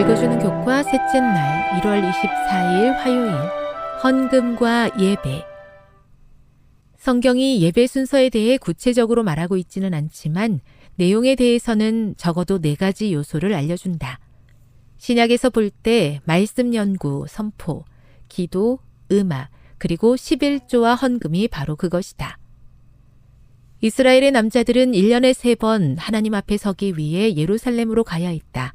읽어주는 교과 셋째 날 1월 24일 화요일 헌금과 예배 성경이 예배 순서에 대해 구체적으로 말하고 있지는 않지만 내용에 대해서는 적어도 네 가지 요소를 알려준다. 신약에서 볼 때 말씀 연구, 선포, 기도, 음악, 그리고 11조와 헌금이 바로 그것이다. 이스라엘의 남자들은 1년에 세번 하나님 앞에 서기 위해 예루살렘으로 가야 했다.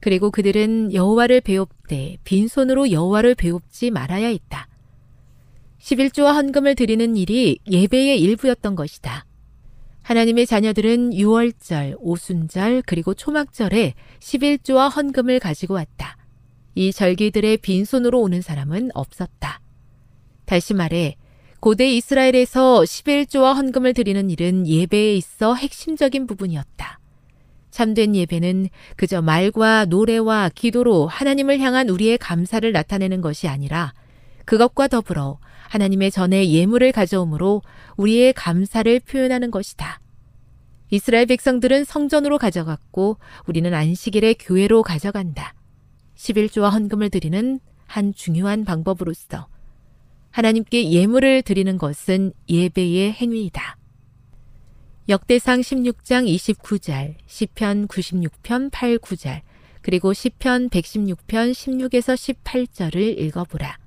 그리고 그들은 여호와를 배웁되 빈손으로 여호와를 배웁지 말아야 했다. 11조와 헌금을 드리는 일이 예배의 일부였던 것이다. 하나님의 자녀들은 6월절, 오순절, 그리고 초막절에 11조와 헌금을 가지고 왔다. 이 절기들의 빈손으로 오는 사람은 없었다. 다시 말해, 고대 이스라엘에서 11조와 헌금을 드리는 일은 예배에 있어 핵심적인 부분이었다. 참된 예배는 그저 말과 노래와 기도로 하나님을 향한 우리의 감사를 나타내는 것이 아니라 그것과 더불어 하나님의 전에 예물을 가져오므로 우리의 감사를 표현하는 것이다. 이스라엘 백성들은 성전으로 가져갔고 우리는 안식일에 교회로 가져간다. 11조와 헌금을 드리는 한 중요한 방법으로서 하나님께 예물을 드리는 것은 예배의 행위이다. 역대상 16장 29절, 시편 96편 8, 9절, 그리고 시편 116편 16에서 18절을 읽어보라.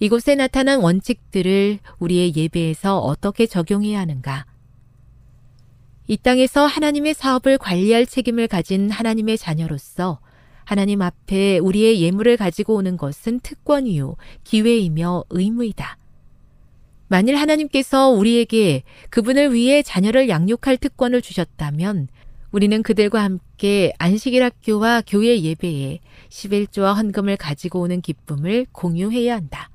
이곳에 나타난 원칙들을 우리의 예배에서 어떻게 적용해야 하는가? 이 땅에서 하나님의 사업을 관리할 책임을 가진 하나님의 자녀로서 하나님 앞에 우리의 예물을 가지고 오는 것은 특권이요, 기회이며 의무이다. 만일 하나님께서 우리에게 그분을 위해 자녀를 양육할 특권을 주셨다면 우리는 그들과 함께 안식일 학교와 교회 예배에 11조와 헌금을 가지고 오는 기쁨을 공유해야 한다.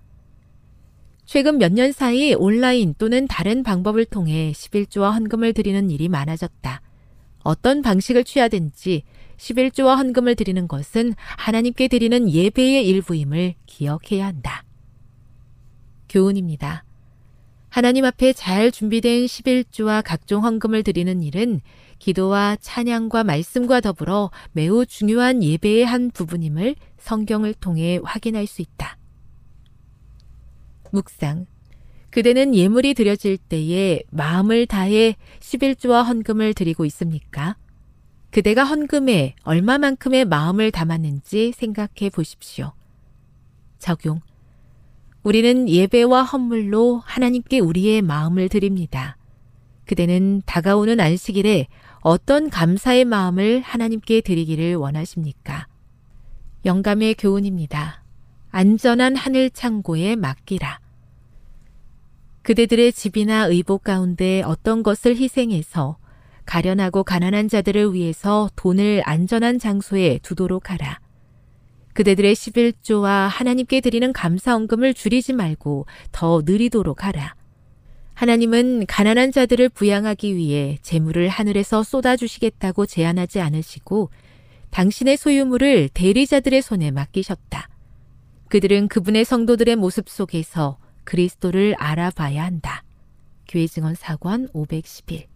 최근 몇 년 사이 온라인 또는 다른 방법을 통해 11조와 헌금을 드리는 일이 많아졌다. 어떤 방식을 취하든지 11조와 헌금을 드리는 것은 하나님께 드리는 예배의 일부임을 기억해야 한다. 교훈입니다. 하나님 앞에 잘 준비된 11조와 각종 헌금을 드리는 일은 기도와 찬양과 말씀과 더불어 매우 중요한 예배의 한 부분임을 성경을 통해 확인할 수 있다. 묵상. 그대는 예물이 드려질 때에 마음을 다해 11조와 헌금을 드리고 있습니까? 그대가 헌금에 얼마만큼의 마음을 담았는지 생각해 보십시오. 적용. 우리는 예배와 헌물로 하나님께 우리의 마음을 드립니다. 그대는 다가오는 안식일에 어떤 감사의 마음을 하나님께 드리기를 원하십니까? 영감의 교훈입니다. 안전한 하늘 창고에 맡기라. 그대들의 집이나 의복 가운데 어떤 것을 희생해서 가련하고 가난한 자들을 위해서 돈을 안전한 장소에 두도록 하라. 그대들의 11조와 하나님께 드리는 감사헌금을 줄이지 말고 더 느리도록 하라. 하나님은 가난한 자들을 부양하기 위해 재물을 하늘에서 쏟아주시겠다고 제안하지 않으시고 당신의 소유물을 대리자들의 손에 맡기셨다. 그들은 그분의 성도들의 모습 속에서 그리스도를 알아봐야 한다. 교회 증언 사관 511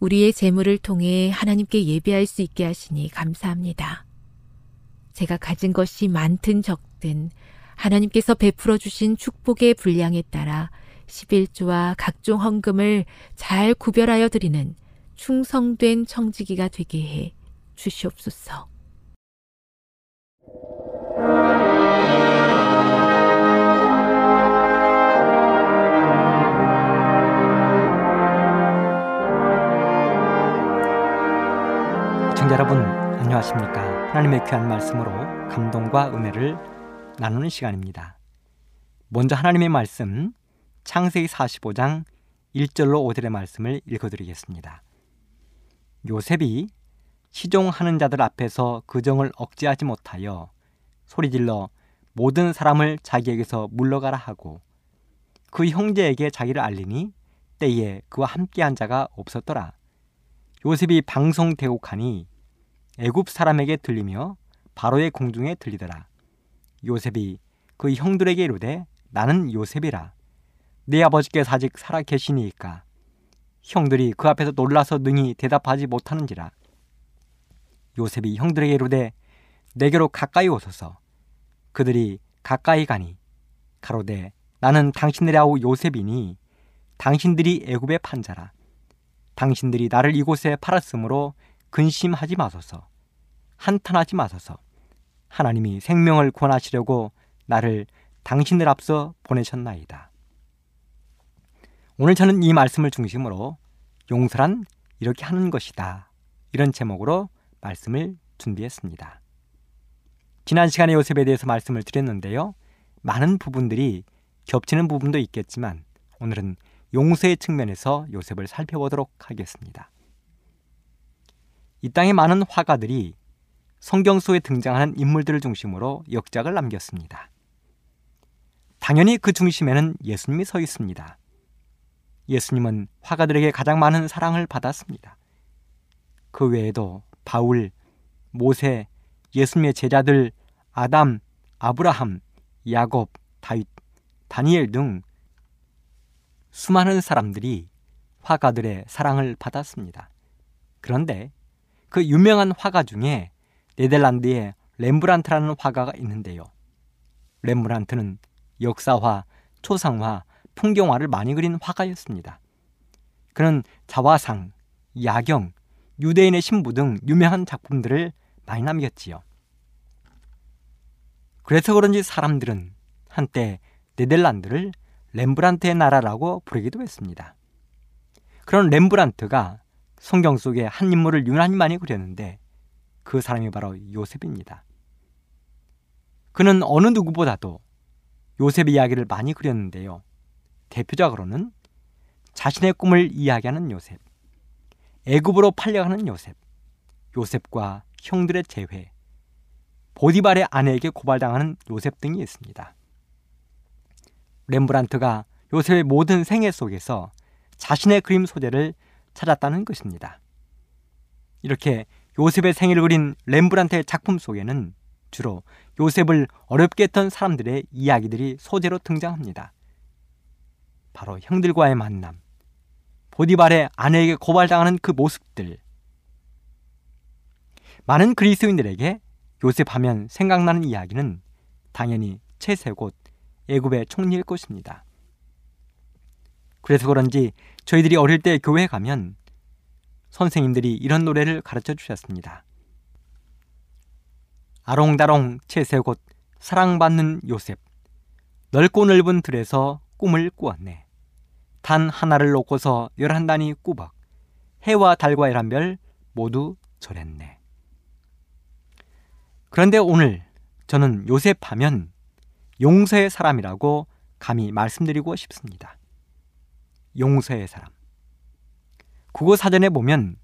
우리의 재물을 통해 하나님께 예배할 수 있게 하시니 감사합니다. 제가 가진 것이 많든 적든 하나님께서 베풀어 주신 축복의 분량에 따라 11조와 각종 헌금을 잘 구별하여 드리는 충성된 청지기가 되게 해 주시옵소서. 청자 여러분 안녕하십니까? 하나님의 귀한 말씀으로 감동과 은혜를 나누는 시간입니다. 먼저 하나님의 말씀 창세기 45장 1절로 5절의 말씀을 읽어드리겠습니다. 요셉이 시종하는 자들 앞에서 그 정을 억제하지 못하여 소리질러 모든 사람을 자기에게서 물러가라 하고 그 형제에게 자기를 알리니 때에 그와 함께한 자가 없었더라. 요셉이 방송 대곡하니 애굽 사람에게 들리며 바로의 공중에 들리더라. 요셉이 그 형들에게 이르되 나는 요셉이라. 내 아버지께서 아직 살아 계시니까. 형들이 그 앞에서 놀라서 능히 대답하지 못하는지라. 요셉이 형들에게 이르되 내게로 가까이 오소서. 그들이 가까이 가니 가로되 나는 당신들의 아우 요셉이니 당신들이 애굽의 판자라. 당신들이 나를 이곳에 팔았으므로 근심하지 마소서. 한탄하지 마소서. 하나님이 생명을 구원하시려고 나를 당신들 앞서 보내셨나이다. 오늘 저는 이 말씀을 중심으로 용서란 이렇게 하는 것이다. 이런 제목으로 말씀을 준비했습니다. 지난 시간에 요셉에 대해서 말씀을 드렸는데요. 많은 부분들이 겹치는 부분도 있겠지만 오늘은 용서의 측면에서 요셉을 살펴보도록 하겠습니다. 이 땅의 많은 화가들이 성경 속에 등장하는 인물들을 중심으로 역작을 남겼습니다. 당연히 그 중심에는 예수님이 서 있습니다. 예수님은 화가들에게 가장 많은 사랑을 받았습니다. 그 외에도 바울, 모세, 예수님의 제자들, 아담, 아브라함, 야곱, 다윗, 다니엘 등 수많은 사람들이 화가들의 사랑을 받았습니다. 그런데 그 유명한 화가 중에 네덜란드의 렘브란트라는 화가가 있는데요. 렘브란트는 역사화, 초상화, 풍경화를 많이 그린 화가였습니다. 그는 자화상, 야경, 유대인의 신부 등 유명한 작품들을 많이 남겼지요. 그래서 그런지 사람들은 한때 네덜란드를 렘브란트의 나라라고 부르기도 했습니다. 그런 렘브란트가 성경 속에 한 인물을 유난히 많이 그렸는데 그 사람이 바로 요셉입니다. 그는 어느 누구보다도 요셉 이야기를 많이 그렸는데요. 대표적으로는 자신의 꿈을 이야기하는 요셉, 애굽으로 팔려가는 요셉, 요셉과 형들의 재회, 보디발의 아내에게 고발당하는 요셉 등이 있습니다. 렘브란트가 요셉의 모든 생애 속에서 자신의 그림 소재를 찾았다는 것입니다. 이렇게 요셉의 생일을 그린 렘브란트의 작품 속에는 주로 요셉을 어렵게 했던 사람들의 이야기들이 소재로 등장합니다. 바로 형들과의 만남, 보디발의 아내에게 고발당하는 그 모습들. 많은 그리스도인들에게 요셉 하면 생각나는 이야기는 당연히 채세 곧 애굽의 총리일 것입니다. 그래서 그런지 저희들이 어릴 때 교회에 가면 선생님들이 이런 노래를 가르쳐 주셨습니다. 아롱다롱 채새곧 사랑받는 요셉. 넓고 넓은 들에서 꿈을 꾸었네. 단 하나를 놓고서 열한 단이 꾸벅. 해와 달과 열한 별 모두 절했네. 그런데 오늘 저는 요셉 하면 용서의 사람이라고 감히 말씀드리고 싶습니다. 용서의 사람. 국어 사전에 보면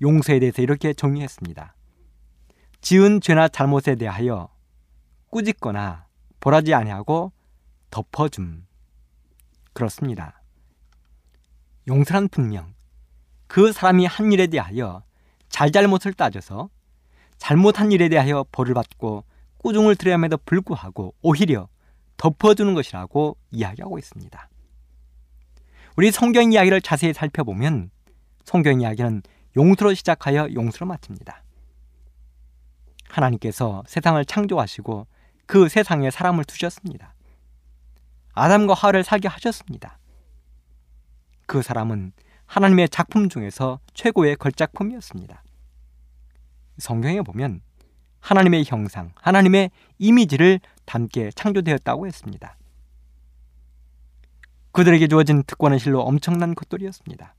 용서에 대해서 이렇게 정의했습니다. 지은 죄나 잘못에 대하여 꾸짖거나 보라지 아니하고 덮어줌. 그렇습니다. 용서란 분명 그 사람이 한 일에 대하여 잘잘못을 따져서 잘못한 일에 대하여 벌을 받고 꾸중을 들어야 함에도 불구하고 오히려 덮어주는 것이라고 이야기하고 있습니다. 우리 성경 이야기를 자세히 살펴보면 성경 이야기는 용서로 시작하여 용서로 마칩니다. 하나님께서 세상을 창조하시고 그 세상에 사람을 두셨습니다. 아담과 하와를 살게 하셨습니다. 그 사람은 하나님의 작품 중에서 최고의 걸작품이었습니다. 성경에 보면 하나님의 형상, 하나님의 이미지를 담게 창조되었다고 했습니다. 그들에게 주어진 특권은 실로 엄청난 것들이었습니다.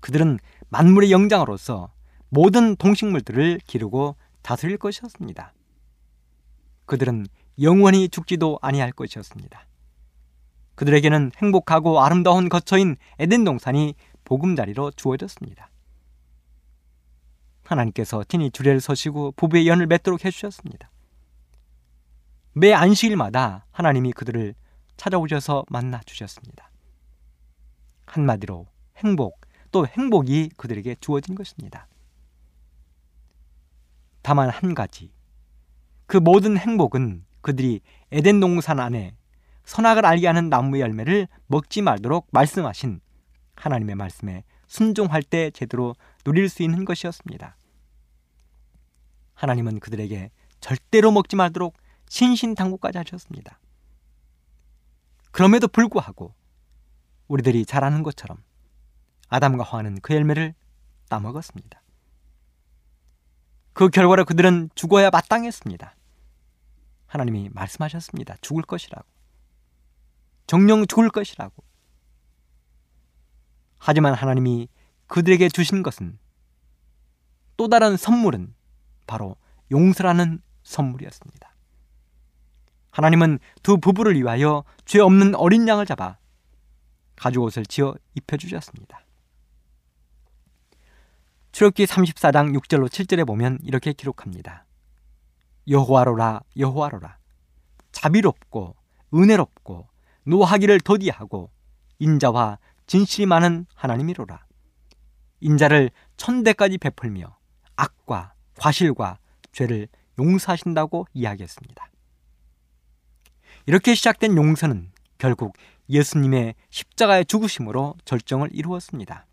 그들은 만물의 영장으로서 모든 동식물들을 기르고 다스릴 것이었습니다. 그들은 영원히 죽지도 아니할 것이었습니다. 그들에게는 행복하고 아름다운 거처인 에덴 동산이 보금자리로 주어졌습니다. 하나님께서 친히 주례를 서시고 부부의 연을 맺도록 해주셨습니다. 매 안식일마다 하나님이 그들을 찾아오셔서 만나 주셨습니다. 한마디로 행복, 또 행복이 그들에게 주어진 것입니다. 다만 한 가지. 그 모든 행복은 그들이 에덴 동산 안에 선악을 알게 하는 나무 열매를 먹지 말도록 말씀하신 하나님의 말씀에 순종할 때 제대로 누릴 수 있는 것이었습니다. 하나님은 그들에게 절대로 먹지 말도록 신신당부까지 하셨습니다. 그럼에도 불구하고 우리들이 잘 아는 것처럼 아담과 하와는 그 열매를 따먹었습니다. 그 결과로 그들은 죽어야 마땅했습니다. 하나님이 말씀하셨습니다. 죽을 것이라고. 정령 죽을 것이라고. 하지만 하나님이 그들에게 주신 것은 또 다른 선물은 바로 용서라는 선물이었습니다. 하나님은 두 부부를 위하여 죄 없는 어린 양을 잡아 가죽 옷을 지어 입혀주셨습니다. 출애굽기 34장 6절로 7절에 보면 이렇게 기록합니다. 여호와로라 여호와로라 자비롭고 은혜롭고 노하기를 더디하고 인자와 진실이 많은 하나님이로라 인자를 천대까지 베풀며 악과 과실과 죄를 용서하신다고 이야기했습니다. 이렇게 시작된 용서는 결국 예수님의 십자가의 죽으심으로 절정을 이루었습니다.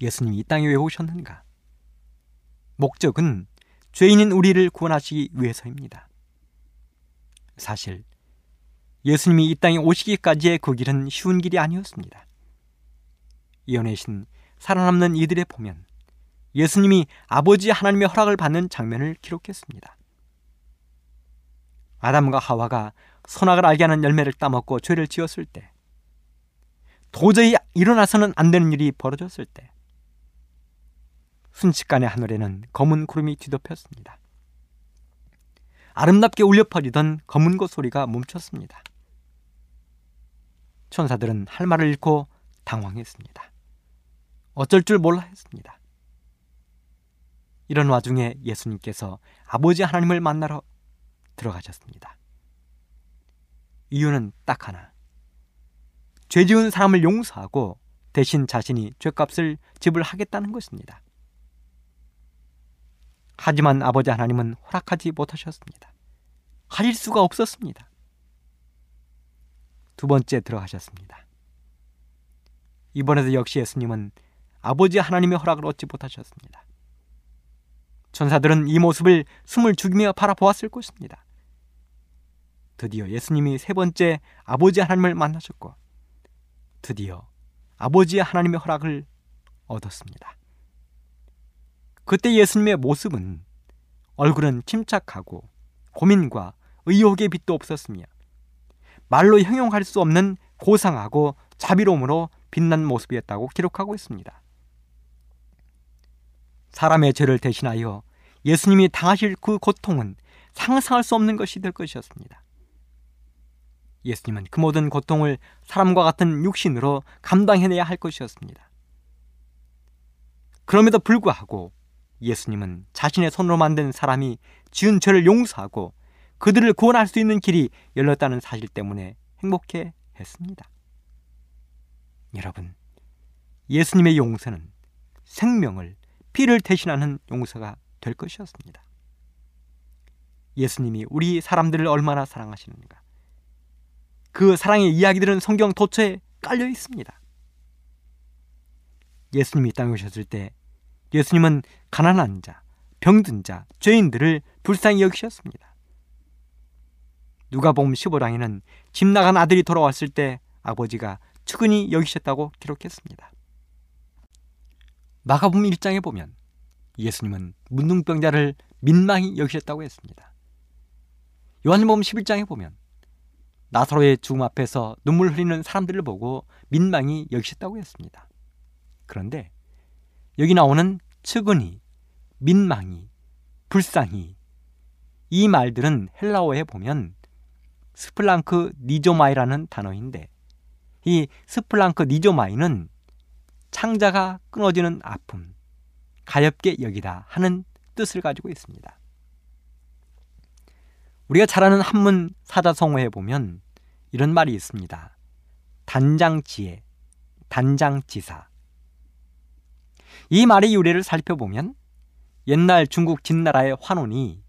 예수님이 이 땅에 왜 오셨는가? 목적은 죄인인 우리를 구원하시기 위해서입니다. 사실 예수님이 이 땅에 오시기까지의 그 길은 쉬운 길이 아니었습니다. 이혼의 신 살아남는 이들에 보면 예수님이 아버지 하나님의 허락을 받는 장면을 기록했습니다. 아담과 하와가 선악을 알게 하는 열매를 따먹고 죄를 지었을 때, 도저히 일어나서는 안 되는 일이 벌어졌을 때, 순식간에 하늘에는 검은 구름이 뒤덮였습니다. 아름답게 울려 퍼지던 검은 것 소리가 멈췄습니다. 천사들은 할 말을 잃고 당황했습니다. 어쩔 줄 몰라 했습니다. 이런 와중에 예수님께서 아버지 하나님을 만나러 들어가셨습니다. 이유는 딱 하나. 죄 지은 사람을 용서하고 대신 자신이 죄값을 지불하겠다는 것입니다. 하지만 아버지 하나님은 허락하지 못하셨습니다. 하실 수가 없었습니다. 두 번째 들어가셨습니다. 이번에도 역시 예수님은 아버지 하나님의 허락을 얻지 못하셨습니다. 천사들은 이 모습을 숨을 죽이며 바라보았을 것입니다. 드디어 예수님이 세 번째 아버지 하나님을 만나셨고 드디어 아버지 하나님의 허락을 얻었습니다. 그때 예수님의 모습은 얼굴은 침착하고 고민과 의혹의 빛도 없었으며 말로 형용할 수 없는 고상하고 자비로움으로 빛난 모습이었다고 기록하고 있습니다. 사람의 죄를 대신하여 예수님이 당하실 그 고통은 상상할 수 없는 것이 될 것이었습니다. 예수님은 그 모든 고통을 사람과 같은 육신으로 감당해내야 할 것이었습니다. 그럼에도 불구하고 예수님은 자신의 손으로 만든 사람이 지은 죄를 용서하고 그들을 구원할 수 있는 길이 열렸다는 사실 때문에 행복해 했습니다. 여러분, 예수님의 용서는 생명을 피를 대신하는 용서가 될 것이었습니다. 예수님이 우리 사람들을 얼마나 사랑하시는가. 그 사랑의 이야기들은 성경 도처에 깔려 있습니다. 예수님이 땅에 오셨을 때 예수님은 가난한 자, 병든 자, 죄인들을 불쌍히 여기셨습니다. 누가복음 15장에는 집 나간 아들이 돌아왔을 때 아버지가 측은히 여기셨다고 기록했습니다. 마가복음 1장에 보면 예수님은 문둥병자를 민망히 여기셨다고 했습니다. 요한복음 11장에 보면 나사로의 죽음 앞에서 눈물 흘리는 사람들을 보고 민망히 여기셨다고 했습니다. 그런데 여기 나오는 측은히, 민망히, 불쌍히 이 말들은 헬라어에 보면 스플랑크 니조마이라는 단어인데 이 스플랑크 니조마이는 창자가 끊어지는 아픔, 가엽게 여기다 하는 뜻을 가지고 있습니다. 우리가 잘 아는 한문 사자성어에 보면 이런 말이 있습니다. 단장지혜, 단장지사. 이 말의 유래를 살펴보면 옛날 중국 진나라의 환원이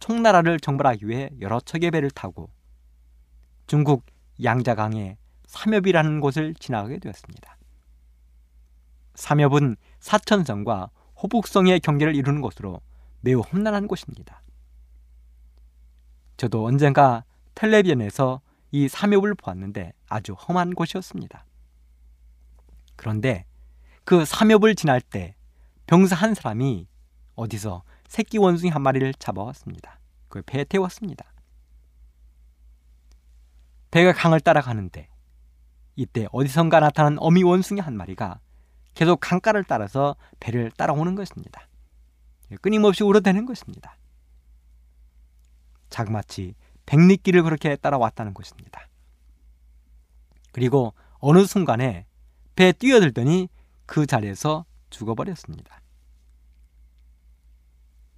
총나라를 정벌하기 위해 여러 척의 배를 타고 중국 양자강의 삼엽이라는 곳을 지나가게 되었습니다. 삼엽은 사천성과 호북성의 경계를 이루는 곳으로 매우 험난한 곳입니다. 저도 언젠가 텔레비전에서 이 삼엽을 보았는데 아주 험한 곳이었습니다. 그런데 그 삼엽을 지날 때 병사 한 사람이 어디서 새끼 원숭이 한 마리를 잡아왔습니다. 그걸 배에 태웠습니다. 배가 강을 따라가는데 이때 어디선가 나타난 어미 원숭이 한 마리가 계속 강가를 따라서 배를 따라오는 것입니다. 끊임없이 울어대는 것입니다. 자그마치 백리길을 그렇게 따라왔다는 것입니다. 그리고 어느 순간에 배에 뛰어들더니 그 자리에서 죽어버렸습니다.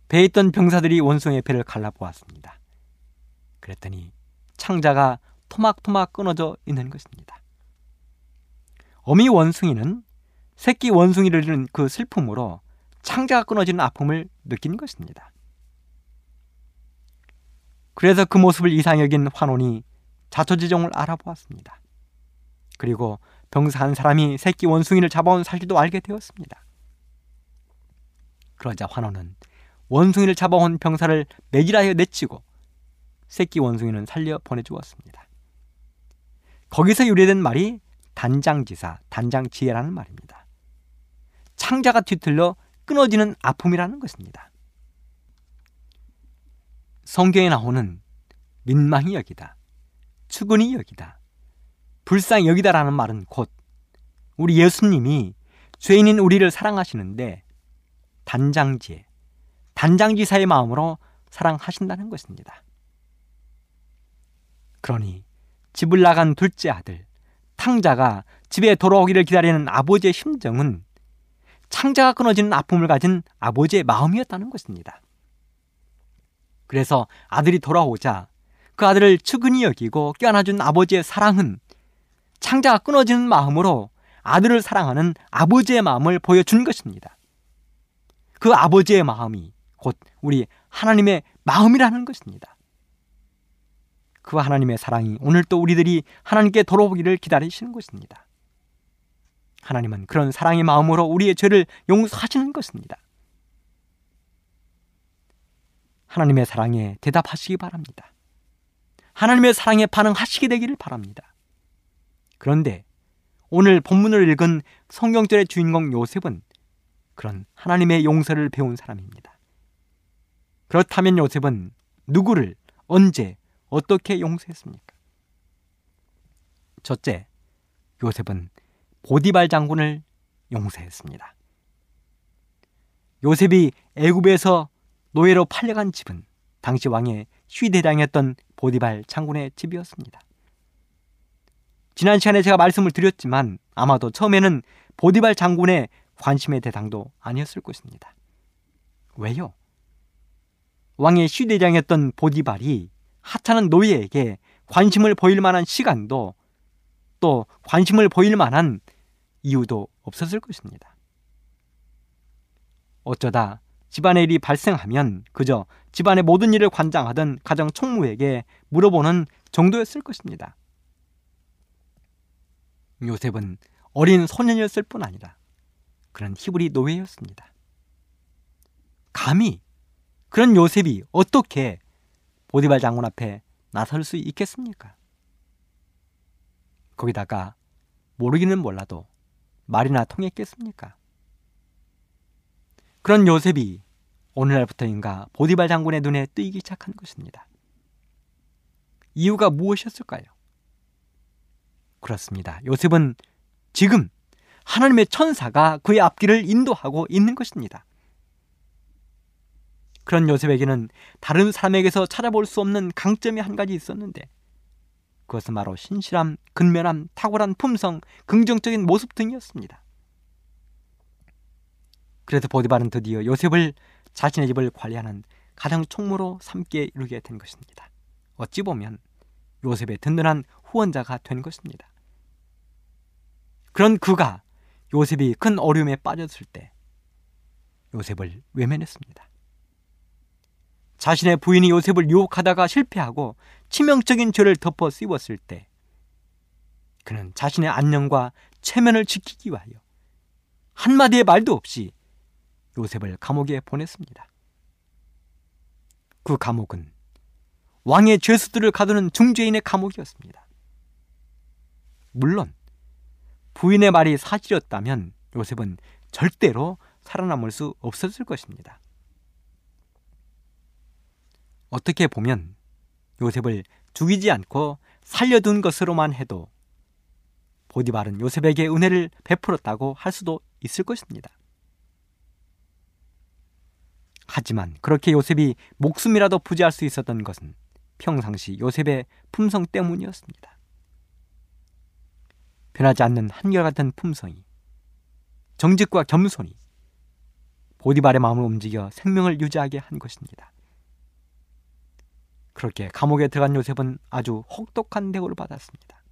배에 있던 병사들이 원숭이의 배를 갈라보았습니다. 그랬더니 창자가 토막토막 끊어져 있는 것입니다. 어미 원숭이는 새끼 원숭이를 잃은 그 슬픔으로 창자가 끊어지는 아픔을 느낀 것입니다. 그래서 그 모습을 이상 여긴 환원이 자초지종을 알아보았습니다. 그리고 병사 한 사람이 새끼 원숭이를 잡아온 사실도 알게 되었습니다. 그러자 환원은 원숭이를 잡아온 병사를 매질하여 내치고 새끼 원숭이는 살려 보내주었습니다. 거기서 유래된 말이 단장지사, 단장지혜라는 말입니다. 창자가 뒤틀려 끊어지는 아픔이라는 것입니다. 성경에 나오는 민망히 여기다, 추근히 여기다, 불쌍히 여기다라는 말은 곧 우리 예수님이 죄인인 우리를 사랑하시는데 단장지혜, 단장지사의 마음으로 사랑하신다는 것입니다. 그러니 집을 나간 둘째 아들 탕자가 집에 돌아오기를 기다리는 아버지의 심정은 창자가 끊어지는 아픔을 가진 아버지의 마음이었다는 것입니다. 그래서 아들이 돌아오자 그 아들을 측은히 여기고 껴안아준 아버지의 사랑은 창자가 끊어지는 마음으로 아들을 사랑하는 아버지의 마음을 보여준 것입니다. 그 아버지의 마음이 곧 우리 하나님의 마음이라는 것입니다. 그 하나님의 사랑이 오늘 또 우리들이 하나님께 돌아오기를 기다리시는 것입니다. 하나님은 그런 사랑의 마음으로 우리의 죄를 용서하시는 것입니다. 하나님의 사랑에 대답하시기 바랍니다. 하나님의 사랑에 반응하시게 되기를 바랍니다. 그런데 오늘 본문을 읽은 성경절의 주인공 요셉은 그런 하나님의 용서를 배운 사람입니다. 그렇다면 요셉은 누구를 언제 어떻게 용서했습니까? 첫째, 요셉은 보디발 장군을 용서했습니다. 요셉이 애굽에서 노예로 팔려간 집은 당시 왕의 휴대장이었던 보디발 장군의 집이었습니다. 지난 시간에 제가 말씀을 드렸지만 아마도 처음에는 보디발 장군의 관심의 대상도 아니었을 것입니다. 왜요? 왕의 휴대장이었던 보디발이 하찮은 노예에게 관심을 보일 만한 시간도 또 관심을 보일 만한 이유도 없었을 것입니다. 어쩌다 집안의 일이 발생하면 그저 집안의 모든 일을 관장하던 가정 총무에게 물어보는 정도였을 것입니다. 요셉은 어린 소년이었을 뿐 아니라 그런 히브리 노예였습니다. 감히 그런 요셉이 어떻게 보디발 장군 앞에 나설 수 있겠습니까? 거기다가 모르기는 몰라도 말이나 통했겠습니까? 그런 요셉이 오늘날부터인가 보디발 장군의 눈에 뜨이기 시작한 것입니다. 이유가 무엇이었을까요? 그렇습니다. 요셉은 지금 하나님의 천사가 그의 앞길을 인도하고 있는 것입니다. 그런 요셉에게는 다른 사람에게서 찾아볼 수 없는 강점이 한 가지 있었는데 그것은 바로 신실함, 근면함, 탁월한 품성, 긍정적인 모습 등이었습니다. 그래서 보디발은 드디어 요셉을 자신의 집을 관리하는 가장 총무로 삼게 이루게 된 것입니다. 어찌 보면 요셉의 든든한 후원자가 된 것입니다. 그런 그가 요셉이 큰 어려움에 빠졌을 때 요셉을 외면했습니다. 자신의 부인이 요셉을 유혹하다가 실패하고 치명적인 죄를 덮어 씌웠을 때 그는 자신의 안녕과 체면을 지키기 위하여 한마디의 말도 없이 요셉을 감옥에 보냈습니다. 그 감옥은 왕의 죄수들을 가두는 중죄인의 감옥이었습니다. 물론 부인의 말이 사실이었다면 요셉은 절대로 살아남을 수 없었을 것입니다. 어떻게 보면 요셉을 죽이지 않고 살려둔 것으로만 해도 보디발은 요셉에게 은혜를 베풀었다고 할 수도 있을 것입니다. 하지만 그렇게 요셉이 목숨이라도 부지할 수 있었던 것은 평상시 요셉의 품성 때문이었습니다. 변하지 않는 한결같은 품성이 정직과 겸손이 보디발의 마음을 움직여 생명을 유지하게 한 것입니다. 그렇게 감옥에 들어간 요셉은 아주 혹독한 대우를 받았습니다.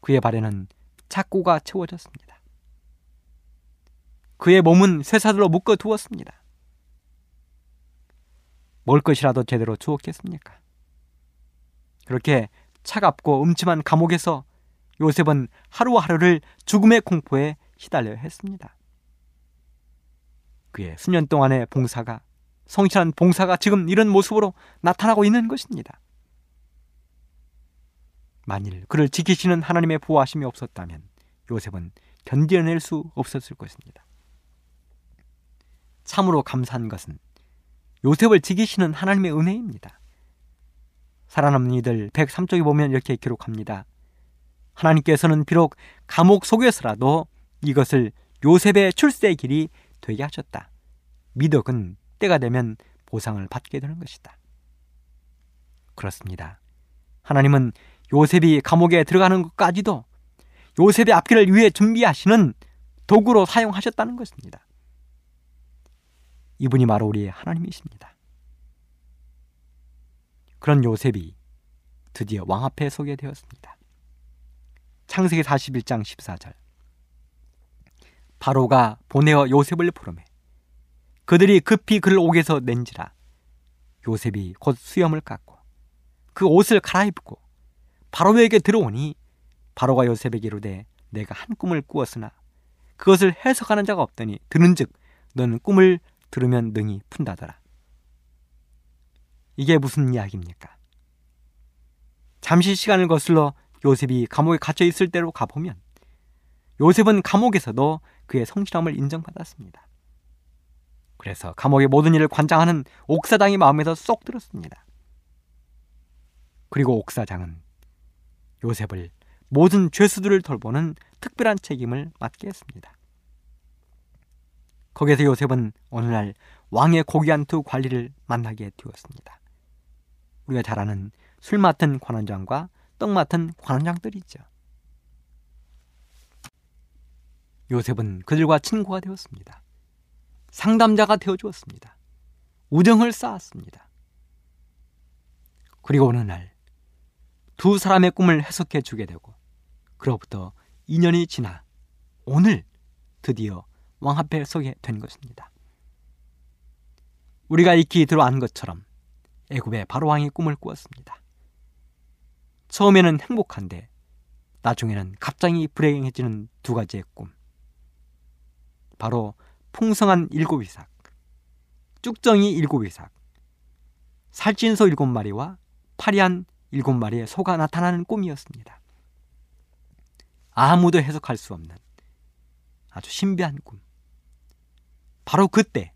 그의 발에는 착고가 채워졌습니다. 그의 몸은 쇠사들로 묶어 두었습니다. 먹을 것이라도 제대로 주었겠습니까? 그렇게 차갑고 음침한 감옥에서 요셉은 하루하루를 죽음의 공포에 시달려야 했습니다. 그의 수년 동안의 봉사가 성실한 봉사가 지금 이런 모습으로 나타나고 있는 것입니다. 만일 그를 지키시는 하나님의 보호하심이 없었다면 요셉은 견뎌낼 수 없었을 것입니다. 참으로 감사한 것은 요셉을 지키시는 하나님의 은혜입니다. 살아남는 이들 103쪽에 보면 이렇게 기록합니다. 하나님께서는 비록 감옥 속에서라도 이것을 요셉의 출세의 길이 되게 하셨다. 미덕은 때가 되면 보상을 받게 되는 것이다. 그렇습니다. 하나님은 요셉이 감옥에 들어가는 것까지도 요셉의 앞길을 위해 준비하시는 도구로 사용하셨다는 것입니다. 이분이 바로 우리의 하나님이십니다. 그런 요셉이 드디어 왕 앞에 서게 되었습니다. 창세기 41장 14절 바로가 보내어 요셉을 부르매 그들이 급히 그를 옥에서 낸지라 요셉이 곧 수염을 깎고 그 옷을 갈아입고 바로에게 들어오니 바로가 요셉에게 이르되 내가 한 꿈을 꾸었으나 그것을 해석하는 자가 없더니 들은즉 너는 꿈을 들으면 능히 푼다더라. 이게 무슨 이야기입니까? 잠시 시간을 거슬러 요셉이 감옥에 갇혀 있을 때로 가보면 요셉은 감옥에서도 그의 성실함을 인정받았습니다. 그래서 감옥의 모든 일을 관장하는 옥사장이 마음에서 쏙 들었습니다. 그리고 옥사장은 요셉을 모든 죄수들을 돌보는 특별한 책임을 맡게 했습니다. 거기에서 요셉은 어느 날 왕의 고귀한 두 관리를 만나게 되었습니다. 우리가 잘 아는 술 맡은 관원장과 떡 맡은 관원장들이죠. 요셉은 그들과 친구가 되었습니다. 상담자가 되어 주었습니다. 우정을 쌓았습니다. 그리고 어느 날 두 사람의 꿈을 해석해 주게 되고 그로부터 2년이 지나 오늘 드디어 왕 앞에 서게 된 것입니다. 우리가 익히 들어안 것처럼 애굽의 바로 왕이 꿈을 꾸었습니다. 처음에는 행복한데 나중에는 갑자기 불행해지는 두 가지의 꿈. 바로 풍성한 일곱 이삭, 쭉정이 일곱 이삭, 살찐소 일곱 마리와 파리한 일곱 마리의 소가 나타나는 꿈이었습니다. 아무도 해석할 수 없는 아주 신비한 꿈. 바로 그때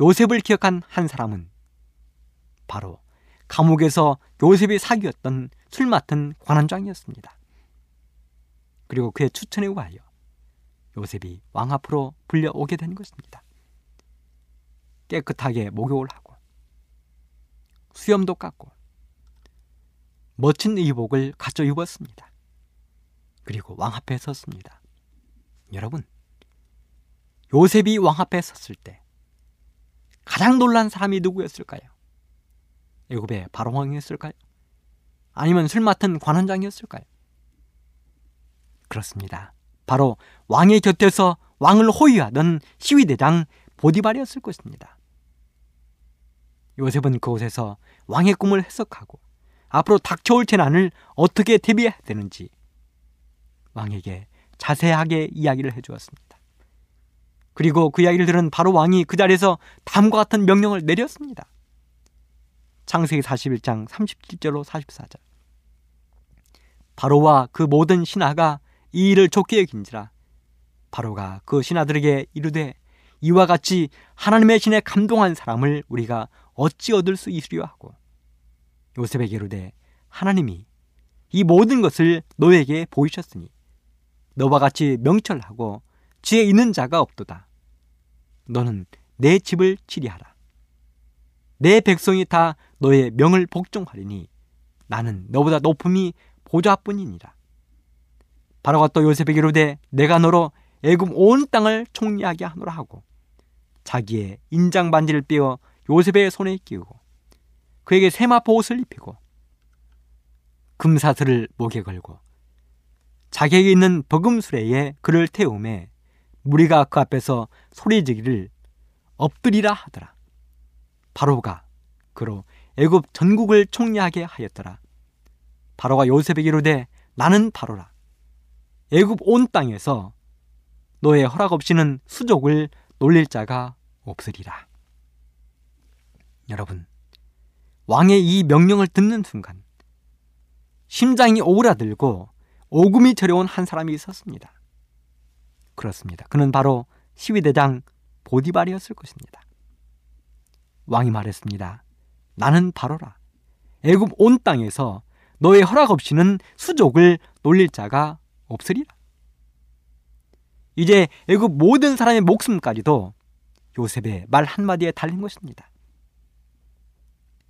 요셉을 기억한 한 사람은 바로 감옥에서 요셉이 사귀었던 술 맡은 관원장이었습니다. 그리고 그의 추천에 의하여 요셉이 왕 앞으로 불려오게 된 것입니다. 깨끗하게 목욕을 하고 수염도 깎고 멋진 의복을 갖춰 입었습니다. 그리고 왕 앞에 섰습니다. 여러분, 요셉이 왕 앞에 섰을 때 가장 놀란 사람이 누구였을까요? 애굽의 바로 왕이었을까요? 아니면 술 맡은 관원장이었을까요? 그렇습니다. 바로 왕의 곁에서 왕을 호위하던 시위대장 보디발이었을 것입니다. 요셉은 그곳에서 왕의 꿈을 해석하고 앞으로 닥쳐올 재난을 어떻게 대비해야 되는지 왕에게 자세하게 이야기를 해주었습니다. 그리고 그 이야기를 들은 바로 왕이 그 자리에서 다음과 같은 명령을 내렸습니다. 창세기 41장 37절로 44절. 바로와 그 모든 신하가 이 일을 좋게 여긴지라 바로가 그 신하들에게 이르되 이와 같이 하나님의 신에 감동한 사람을 우리가 어찌 얻을 수 있으려 하고 요셉에게 이르되 하나님이 이 모든 것을 너에게 보이셨으니 너와 같이 명철하고 지혜 있는 자가 없도다. 너는 내 집을 치리하라. 내 백성이 다 너의 명을 복종하리니 나는 너보다 높음이 보좌뿐이니라. 바로가 또 요셉에게 이르되 내가 너로 애굽 온 땅을 총리하게 하노라 하고 자기의 인장 반지를 빼어 요셉의 손에 끼우고 그에게 세마포 옷을 입히고 금사슬을 목에 걸고 자기에게 있는 버금수레에 그를 태움에 무리가 그 앞에서 소리지기를 엎드리라 하더라. 바로가 그로 애굽 전국을 총리하게 하였더라. 바로가 요셉에게 이르되 나는 바로라. 애굽 온 땅에서 너의 허락 없이는 수족을 놀릴 자가 없으리라. 여러분, 왕의 이 명령을 듣는 순간 심장이 오그라들고 오금이 저려온 한 사람이 있었습니다. 그렇습니다. 그는 바로 시위대장 보디발이었을 것입니다. 왕이 말했습니다. 나는 바로라. 애굽 온 땅에서 너의 허락 없이는 수족을 놀릴 자가 없으리라. 이제 애굽 모든 사람의 목숨까지도 요셉의 말 한마디에 달린 것입니다.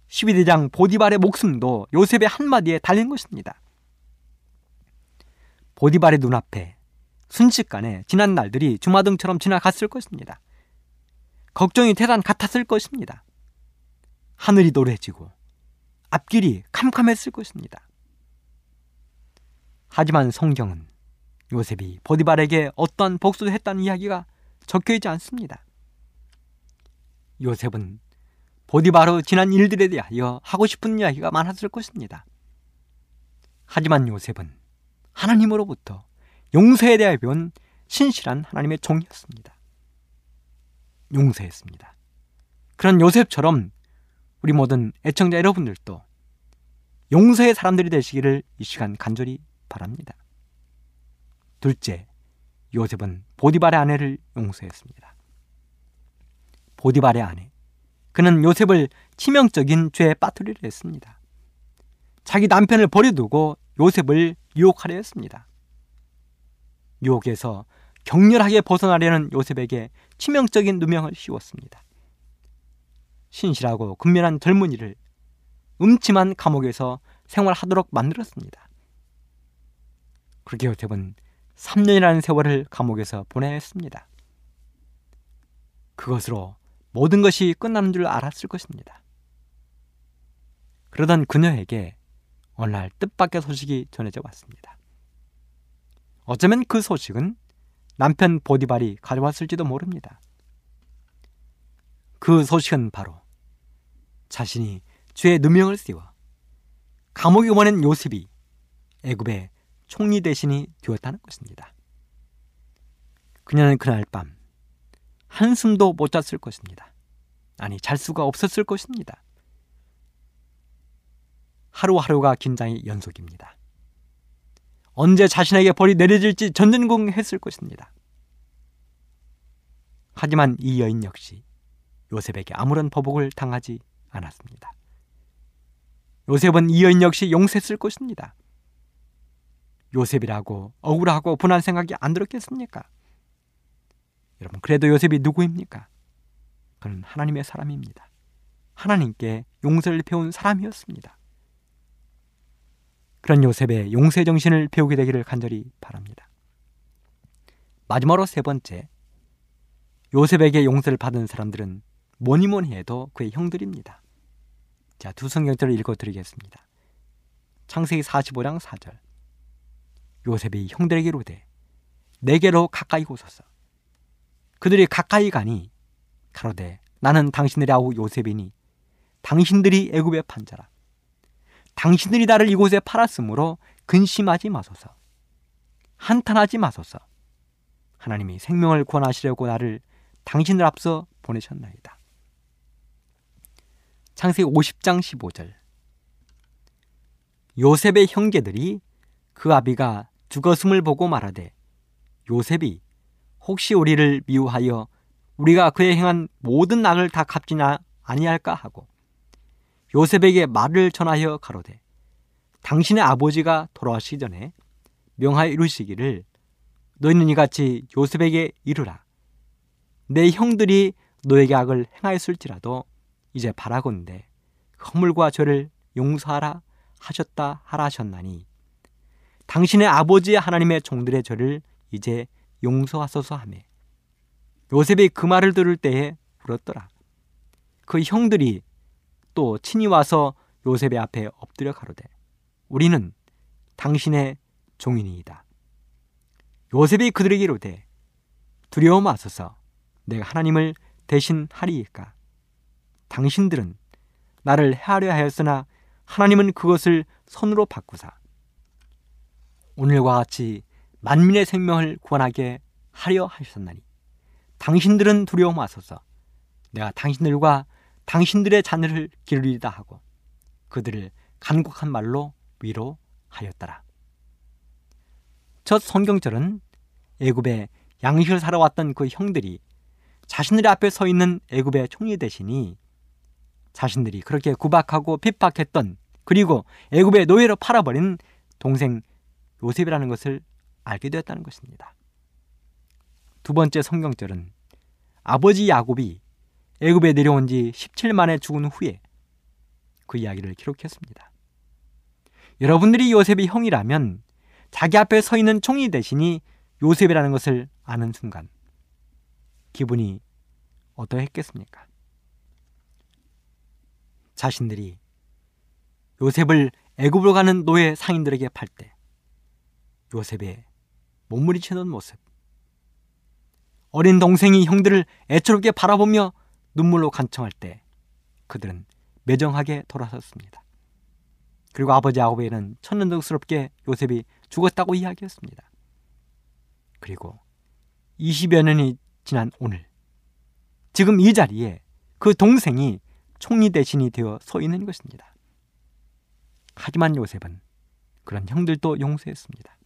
12대장 보디발의 목숨도 요셉의 한마디에 달린 것입니다. 보디발의 눈앞에 순식간에 지난 날들이 주마등처럼 지나갔을 것입니다. 걱정이 대단 같았을 것입니다. 하늘이 노래지고 앞길이 캄캄했을 것입니다. 하지만 성경은 요셉이 보디발에게 어떠한 복수도 했다는 이야기가 적혀 있지 않습니다. 요셉은 보디바로 지난 일들에 대하여 하고 싶은 이야기가 많았을 것입니다. 하지만 요셉은 하나님으로부터 용서에 대하여 배운 신실한 하나님의 종이었습니다. 용서했습니다. 그런 요셉처럼 우리 모든 애청자 여러분들도 용서의 사람들이 되시기를 이 시간 간절히 바랍니다. 둘째, 요셉은 보디발의 아내를 용서했습니다. 보디발의 아내. 그는 요셉을 치명적인 죄에 빠뜨리려 했습니다. 자기 남편을 버려두고 요셉을 유혹하려 했습니다. 유혹에서 격렬하게 벗어나려는 요셉에게 치명적인 누명을 씌웠습니다. 신실하고 근면한 젊은이를 음침한 감옥에서 생활하도록 만들었습니다. 그렇게 요셉은 3년이라는 세월을 감옥에서 보내야 했습니다. 그것으로 모든 것이 끝나는 줄 알았을 것입니다. 그러던 그녀에게 어느 날 뜻밖의 소식이 전해져 왔습니다. 어쩌면 그 소식은 남편 보디발이 가져왔을지도 모릅니다. 그 소식은 바로 자신이 죄의 누명을 씌워 감옥에 보낸 요셉이 애굽의 총리 대신이 되었다는 것입니다. 그녀는 그날 밤 한숨도 못 잤을 것입니다. 아니, 잘 수가 없었을 것입니다. 하루하루가 긴장의 연속입니다. 언제 자신에게 벌이 내려질지 전전궁했을 것입니다. 하지만 이 여인 역시 요셉에게 아무런 보복을 당하지 않았습니다. 요셉은 이 여인 역시 용서했을 것입니다. 요셉이라고 억울하고 분한 생각이 안 들었겠습니까? 여러분, 그래도 요셉이 누구입니까? 그는 하나님의 사람입니다. 하나님께 용서를 배운 사람이었습니다. 그런 요셉의 용서의 정신을 배우게 되기를 간절히 바랍니다. 마지막으로 세 번째, 요셉에게 용서를 받은 사람들은 뭐니 뭐니 해도 그의 형들입니다. 자, 두 성경절을 읽어 드리겠습니다. 창세기 45장 4절. 요셉이 형들에게 로 되 내게로 가까이 오소서. 그들이 가까이 가니 가로되 나는 당신들의 아우 요셉이니 당신들이 애굽의 판자라. 당신들이 나를 이곳에 팔았으므로 근심하지 마소서. 한탄하지 마소서. 하나님이 생명을 구원하시려고 나를 당신들 앞서 보내셨나이다. 창세기 50장 15절. 요셉의 형제들이 그 아비가 죽었음을 보고 말하되 요셉이 혹시 우리를 미워하여 우리가 그에 행한 모든 악을 다 갚지나 아니할까 하고 요셉에게 말을 전하여 가로되 당신의 아버지가 돌아가시기 전에 명하여 이루시기를 너희는 이같이 요셉에게 이르라 내 형들이 너에게 악을 행하였을지라도 이제 바라건대 허물과 죄를 용서하라 하셨다 하라 하셨나니 당신의 아버지 하나님의 종들의 죄를 이제 용서하소서 하매 요셉이 그 말을 들을 때에 울었더라. 그 형들이 또 친히 와서 요셉의 앞에 엎드려 가로되 우리는 당신의 종인이이다. 요셉이 그들에게 이르되 두려워 마소서 내가 하나님을 대신 하리이까 당신들은 나를 해하려 하였으나 하나님은 그것을 선으로 바꾸사 오늘과 같이 만민의 생명을 구원하게 하려 하셨나니 당신들은 두려워 마소서 내가 당신들과 당신들의 자녀를 기르리다 하고 그들을 간곡한 말로 위로하였더라. 첫 성경절은 애굽에 양식을 사러 왔던 그 형들이 자신들의 앞에 서 있는 애굽의 총리 대신이 자신들이 그렇게 구박하고 핍박했던 그리고 애굽의 노예로 팔아버린 동생 요셉이라는 것을 알게 되었다는 것입니다. 두 번째 성경절은 아버지 야곱이 애굽에 내려온 지 17일 만에 죽은 후에 그 이야기를 기록했습니다. 여러분들이 요셉이 형이라면 자기 앞에 서 있는 총리 대신이 요셉이라는 것을 아는 순간 기분이 어떠했겠습니까? 자신들이 요셉을 애굽으로 가는 노예 상인들에게 팔 때 요셉의 몸부리치는 모습 어린 동생이 형들을 애처롭게 바라보며 눈물로 간청할 때 그들은 매정하게 돌아섰습니다. 그리고 아버지 야곱에는 천년덕스럽게 요셉이 죽었다고 이야기했습니다. 그리고 20여 년이 지난 오늘 지금 이 자리에 그 동생이 총리 대신이 되어 서 있는 것입니다. 하지만 요셉은 그런 형들도 용서했습니다.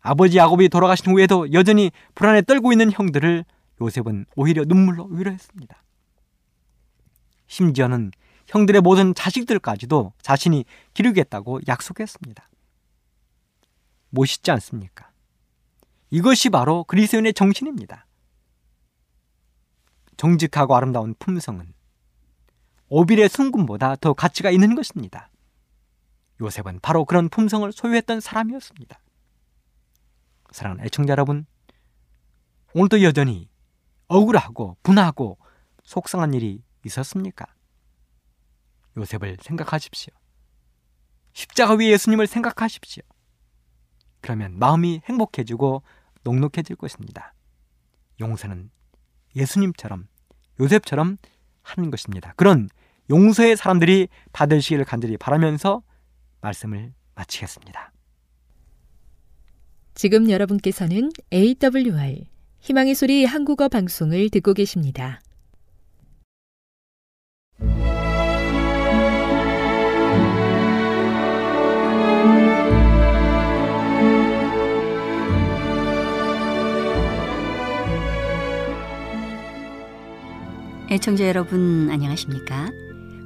아버지 야곱이 돌아가신 후에도 여전히 불안에 떨고 있는 형들을 요셉은 오히려 눈물로 위로했습니다. 심지어는 형들의 모든 자식들까지도 자신이 기르겠다고 약속했습니다. 멋있지 않습니까? 이것이 바로 그리스도인의 정신입니다. 정직하고 아름다운 품성은 오빌의 순금보다 더 가치가 있는 것입니다. 요셉은 바로 그런 품성을 소유했던 사람이었습니다. 사랑하는 애청자 여러분, 오늘도 여전히 억울하고 분하고 속상한 일이 있었습니까? 요셉을 생각하십시오. 십자가 위에 예수님을 생각하십시오. 그러면 마음이 행복해지고 녹록해질 것입니다. 용서는 예수님처럼 요셉처럼 하는 것입니다. 그런 용서의 사람들이 다 되시기를 간절히 바라면서 말씀을 마치겠습니다. 지금 여러분께서는 AWR 희망의 소리 한국어 방송을 듣고 계십니다. 애청자 여러분 안녕하십니까?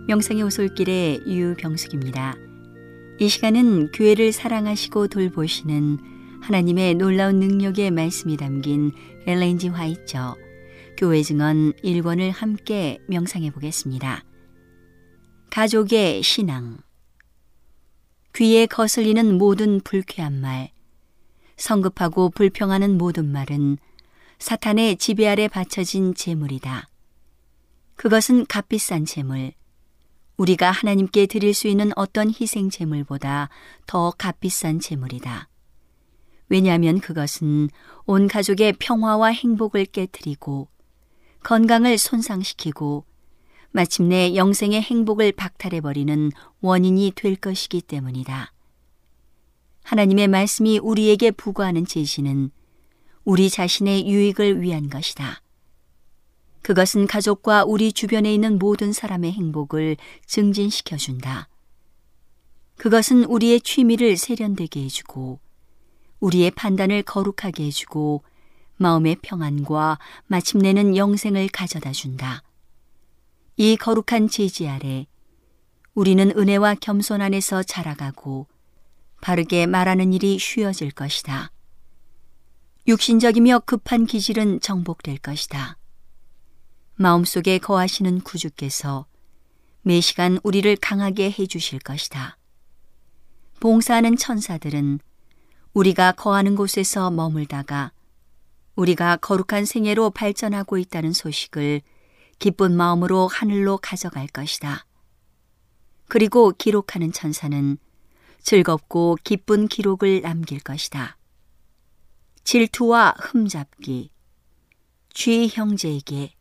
명상의 오솔길의 유병숙입니다. 이 시간은 교회를 사랑하시고 돌보시는 하나님의 놀라운 능력의 말씀이 담긴 엘렌지 화이처 교회 증언 1권을 함께 명상해 보겠습니다. 가족의 신앙 귀에 거슬리는 모든 불쾌한 말 성급하고 불평하는 모든 말은 사탄의 지배 아래 바쳐진 재물이다. 그것은 값비싼 재물, 우리가 하나님께 드릴 수 있는 어떤 희생 재물보다 더 값비싼 재물이다. 왜냐하면 그것은 온 가족의 평화와 행복을 깨뜨리고 건강을 손상시키고 마침내 영생의 행복을 박탈해버리는 원인이 될 것이기 때문이다. 하나님의 말씀이 우리에게 부과하는 제시는 우리 자신의 유익을 위한 것이다. 그것은 가족과 우리 주변에 있는 모든 사람의 행복을 증진시켜 준다. 그것은 우리의 취미를 세련되게 해주고, 우리의 판단을 거룩하게 해주고, 마음의 평안과 마침내는 영생을 가져다 준다. 이 거룩한 제지 아래 우리는 은혜와 겸손 안에서 자라가고 바르게 말하는 일이 쉬워질 것이다. 육신적이며 급한 기질은 정복될 것이다. 마음속에 거하시는 구주께서 매 시간 우리를 강하게 해주실 것이다. 봉사하는 천사들은 우리가 거하는 곳에서 머물다가 우리가 거룩한 생애로 발전하고 있다는 소식을 기쁜 마음으로 하늘로 가져갈 것이다. 그리고 기록하는 천사는 즐겁고 기쁜 기록을 남길 것이다. 질투와 흠잡기, 쥐 형제에게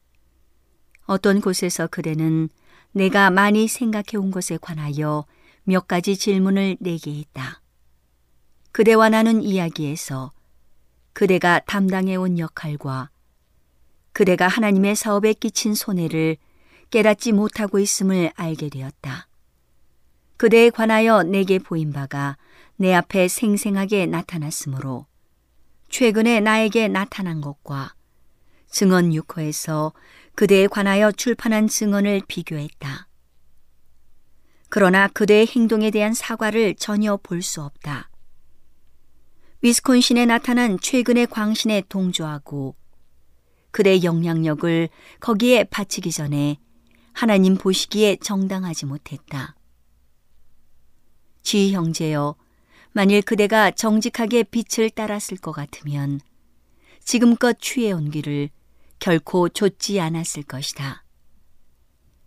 어떤 곳에서 그대는 내가 많이 생각해 온 것에 관하여 몇 가지 질문을 내게 했다. 그대와 나눈 이야기에서 그대가 담당해 온 역할과 그대가 하나님의 사업에 끼친 손해를 깨닫지 못하고 있음을 알게 되었다. 그대에 관하여 내게 보인 바가 내 앞에 생생하게 나타났으므로 최근에 나에게 나타난 것과 증언 6호에서 그대에 관하여 출판한 증언을 비교했다. 그러나 그대의 행동에 대한 사과를 전혀 볼 수 없다. 위스콘신에 나타난 최근의 광신에 동조하고 그대의 영향력을 거기에 바치기 전에 하나님 보시기에 정당하지 못했다. 지 형제여, 만일 그대가 정직하게 빛을 따랐을 것 같으면 지금껏 취해온 길을 결코 좇지 않았을 것이다.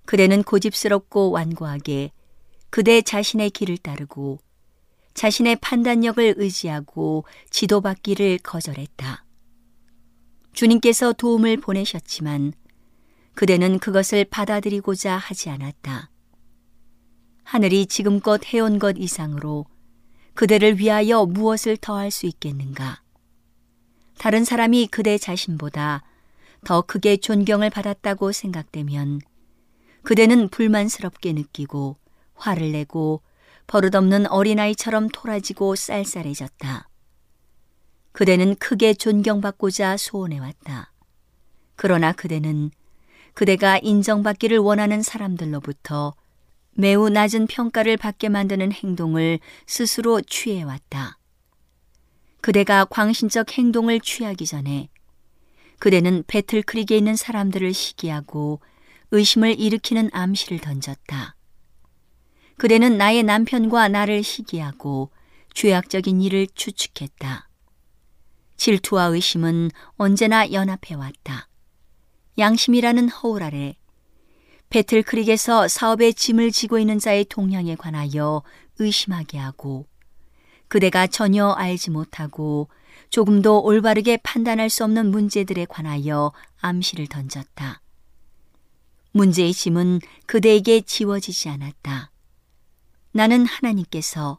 그대는 고집스럽고 완고하게 그대 자신의 길을 따르고 자신의 판단력을 의지하고 지도받기를 거절했다. 주님께서 도움을 보내셨지만 그대는 그것을 받아들이고자 하지 않았다. 하늘이 지금껏 해온 것 이상으로 그대를 위하여 무엇을 더할 수 있겠는가? 다른 사람이 그대 자신보다 더 크게 존경을 받았다고 생각되면 그대는 불만스럽게 느끼고 화를 내고 버릇없는 어린아이처럼 토라지고 쌀쌀해졌다. 그대는 크게 존경받고자 소원해왔다. 그러나 그대는 그대가 인정받기를 원하는 사람들로부터 매우 낮은 평가를 받게 만드는 행동을 스스로 취해왔다. 그대가 광신적 행동을 취하기 전에 그대는 배틀크릭에 있는 사람들을 시기하고 의심을 일으키는 암시를 던졌다. 그대는 나의 남편과 나를 시기하고 죄악적인 일을 추측했다. 질투와 의심은 언제나 연합해왔다. 양심이라는 허울 아래 배틀크릭에서 사업의 짐을 지고 있는 자의 동향에 관하여 의심하게 하고 그대가 전혀 알지 못하고 조금도 올바르게 판단할 수 없는 문제들에 관하여 암시를 던졌다. 문제의 짐은 그대에게 지워지지 않았다. 나는 하나님께서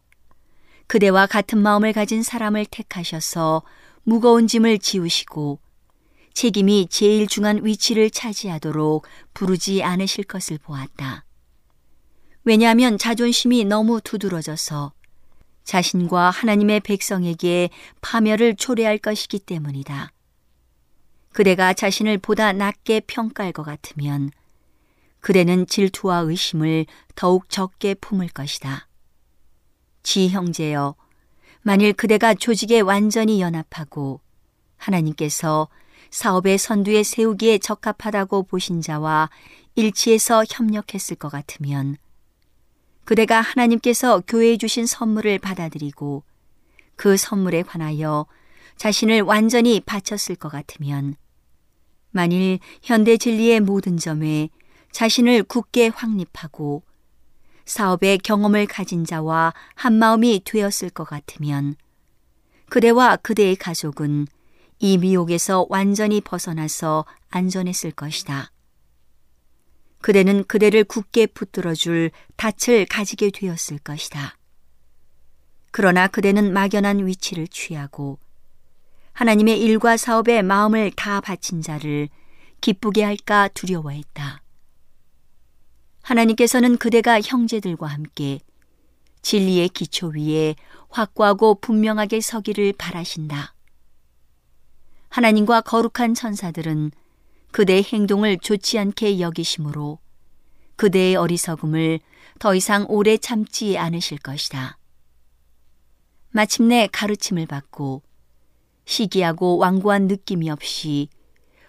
그대와 같은 마음을 가진 사람을 택하셔서 무거운 짐을 지우시고 책임이 제일 중한 위치를 차지하도록 부르지 않으실 것을 보았다. 왜냐하면 자존심이 너무 두드러져서 자신과 하나님의 백성에게 파멸을 초래할 것이기 때문이다. 그대가 자신을 보다 낮게 평가할 것 같으면 그대는 질투와 의심을 더욱 적게 품을 것이다. 지 형제여, 만일 그대가 조직에 완전히 연합하고 하나님께서 사업의 선두에 세우기에 적합하다고 보신 자와 일치해서 협력했을 것 같으면 그대가 하나님께서 교회에 주신 선물을 받아들이고 그 선물에 관하여 자신을 완전히 바쳤을 것 같으면 만일 현대 진리의 모든 점에 자신을 굳게 확립하고 사업의 경험을 가진 자와 한마음이 되었을 것 같으면 그대와 그대의 가족은 이 미혹에서 완전히 벗어나서 안전했을 것이다. 그대는 그대를 굳게 붙들어 줄 닻을 가지게 되었을 것이다. 그러나 그대는 막연한 위치를 취하고 하나님의 일과 사업에 마음을 다 바친 자를 기쁘게 할까 두려워했다. 하나님께서는 그대가 형제들과 함께 진리의 기초 위에 확고하고 분명하게 서기를 바라신다. 하나님과 거룩한 천사들은 그대의 행동을 좋지 않게 여기심으로 그대의 어리석음을 더 이상 오래 참지 않으실 것이다. 마침내 가르침을 받고 시기하고 완고한 느낌이 없이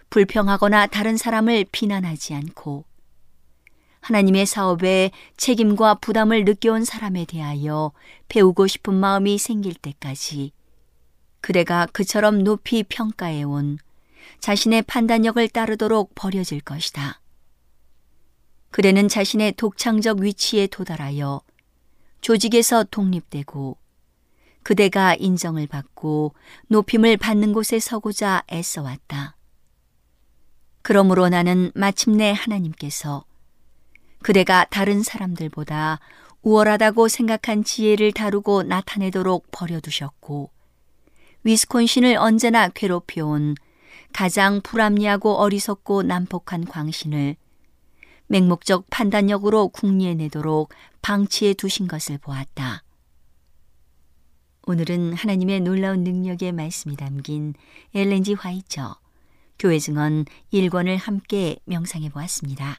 불평하거나 다른 사람을 비난하지 않고 하나님의 사업에 책임과 부담을 느껴온 사람에 대하여 배우고 싶은 마음이 생길 때까지 그대가 그처럼 높이 평가해온 자신의 판단력을 따르도록 버려질 것이다. 그대는 자신의 독창적 위치에 도달하여 조직에서 독립되고 그대가 인정을 받고 높임을 받는 곳에 서고자 애써왔다. 그러므로 나는 마침내 하나님께서 그대가 다른 사람들보다 우월하다고 생각한 지혜를 다루고 나타내도록 버려두셨고 위스콘신을 언제나 괴롭혀온 가장 불합리하고 어리석고 난폭한 광신을 맹목적 판단력으로 국리해내도록 방치해 두신 것을 보았다. 오늘은 하나님의 놀라운 능력의 말씀이 담긴 엘렌지 화이처 교회 증언 1권을 함께 명상해 보았습니다.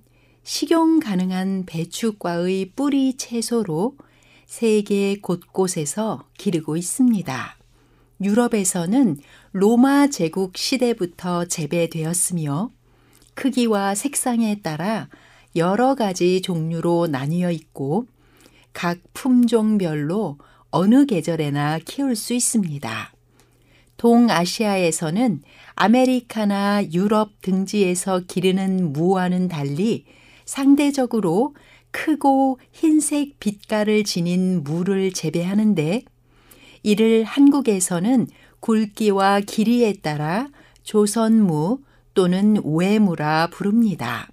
식용 가능한 배추과의 뿌리 채소로 세계 곳곳에서 기르고 있습니다. 유럽에서는 로마 제국 시대부터 재배되었으며 크기와 색상에 따라 여러 가지 종류로 나뉘어 있고 각 품종별로 어느 계절에나 키울 수 있습니다. 동아시아에서는 아메리카나 유럽 등지에서 기르는 무와는 달리 상대적으로 크고 흰색 빛깔을 지닌 무를 재배하는데 이를 한국에서는 굵기와 길이에 따라 조선무, 또는 외무라 부릅니다.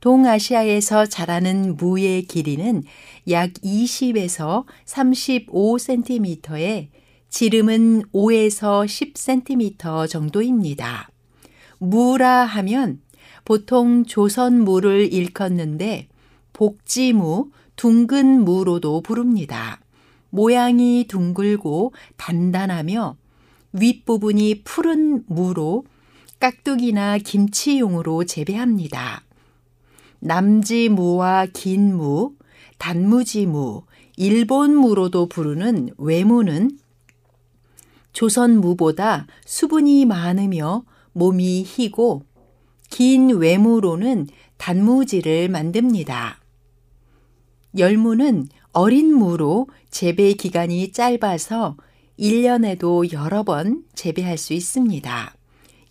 동아시아에서 자라는 무의 길이는 약 20에서 35cm에 지름은 5에서 10cm 정도입니다. 무라 하면 보통 조선무를 일컫는데 복지무, 둥근 무로도 부릅니다. 모양이 둥글고 단단하며 윗부분이 푸른 무로 깍두기나 김치용으로 재배합니다. 남지무와 긴무, 단무지무, 일본무로도 부르는 외무는 조선무보다 수분이 많으며 몸이 희고 긴 외무로는 단무지를 만듭니다. 열무는 어린 무로 재배 기간이 짧아서 1년에도 여러 번 재배할 수 있습니다.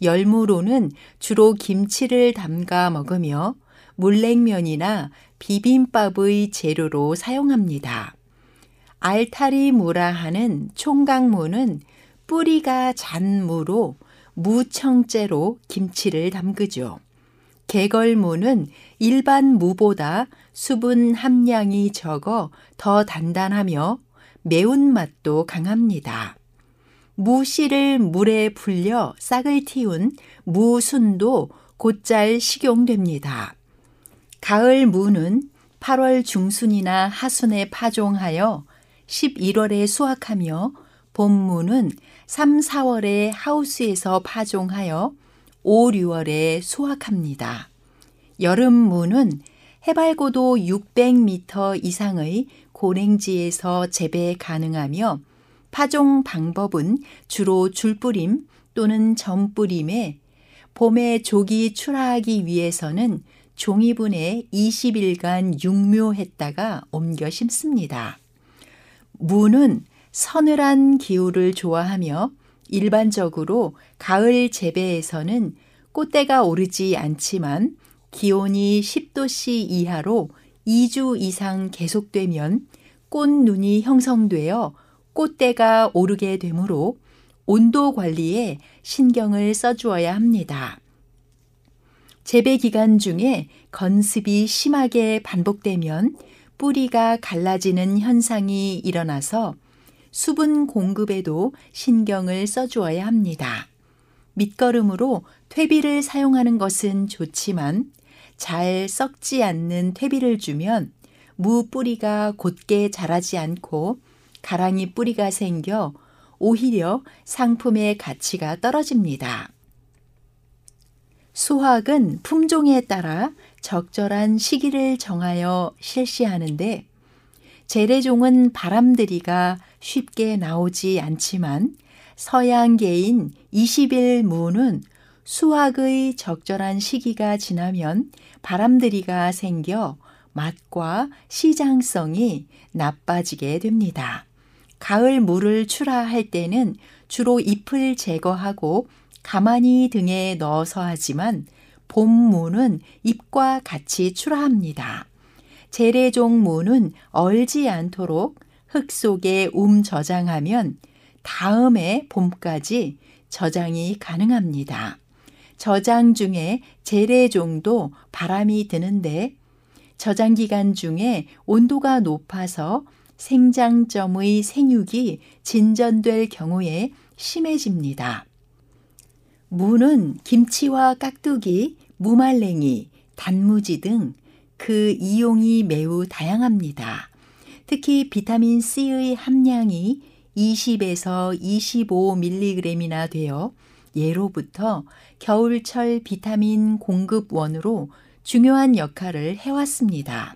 열무로는 주로 김치를 담가 먹으며 물냉면이나 비빔밥의 재료로 사용합니다. 알타리 무라 하는 총각무는 뿌리가 잔 무로 무청째로 김치를 담그죠. 개걸무는 일반 무보다 수분 함량이 적어 더 단단하며 매운맛도 강합니다. 무씨를 물에 불려 싹을 틔운 무순도 곧잘 식용됩니다. 가을 무는 8월 중순이나 하순에 파종하여 11월에 수확하며 봄무는 3, 4월에 하우스에서 파종하여 5, 6월에 수확합니다. 여름 무는 해발고도 600m 이상의 고랭지에서 재배 가능하며 파종 방법은 주로 줄뿌림 또는 점뿌림에 봄에 조기 출하하기 위해서는 종이분에 20일간 육묘했다가 옮겨 심습니다. 무는 서늘한 기후를 좋아하며 일반적으로 가을 재배에서는 꽃대가 오르지 않지만 기온이 10도씨 이하로 2주 이상 계속되면 꽃눈이 형성되어 꽃대가 오르게 되므로 온도 관리에 신경을 써주어야 합니다. 재배 기간 중에 건습이 심하게 반복되면 뿌리가 갈라지는 현상이 일어나서 수분 공급에도 신경을 써주어야 합니다. 밑거름으로 퇴비를 사용하는 것은 좋지만 잘 썩지 않는 퇴비를 주면 무 뿌리가 곧게 자라지 않고 가랑이 뿌리가 생겨 오히려 상품의 가치가 떨어집니다. 수확은 품종에 따라 적절한 시기를 정하여 실시하는데 재래종은 바람들이가 쉽게 나오지 않지만 서양계인 20일 무는 수확의 적절한 시기가 지나면 바람들이가 생겨 맛과 시장성이 나빠지게 됩니다. 가을 물을 출하할 때는 주로 잎을 제거하고 가만히 등에 넣어서 하지만 봄무는 잎과 같이 출하합니다. 재래종무는 얼지 않도록 흙 속에 움 저장하면 다음해 봄까지 저장이 가능합니다. 저장 중에 재래종도 바람이 드는데 저장 기간 중에 온도가 높아서 생장점의 생육이 진전될 경우에 심해집니다. 무는 김치와 깍두기, 무말랭이, 단무지 등 그 이용이 매우 다양합니다. 특히 비타민 C의 함량이 20에서 25mg이나 되어 예로부터 겨울철 비타민 공급원으로 중요한 역할을 해왔습니다.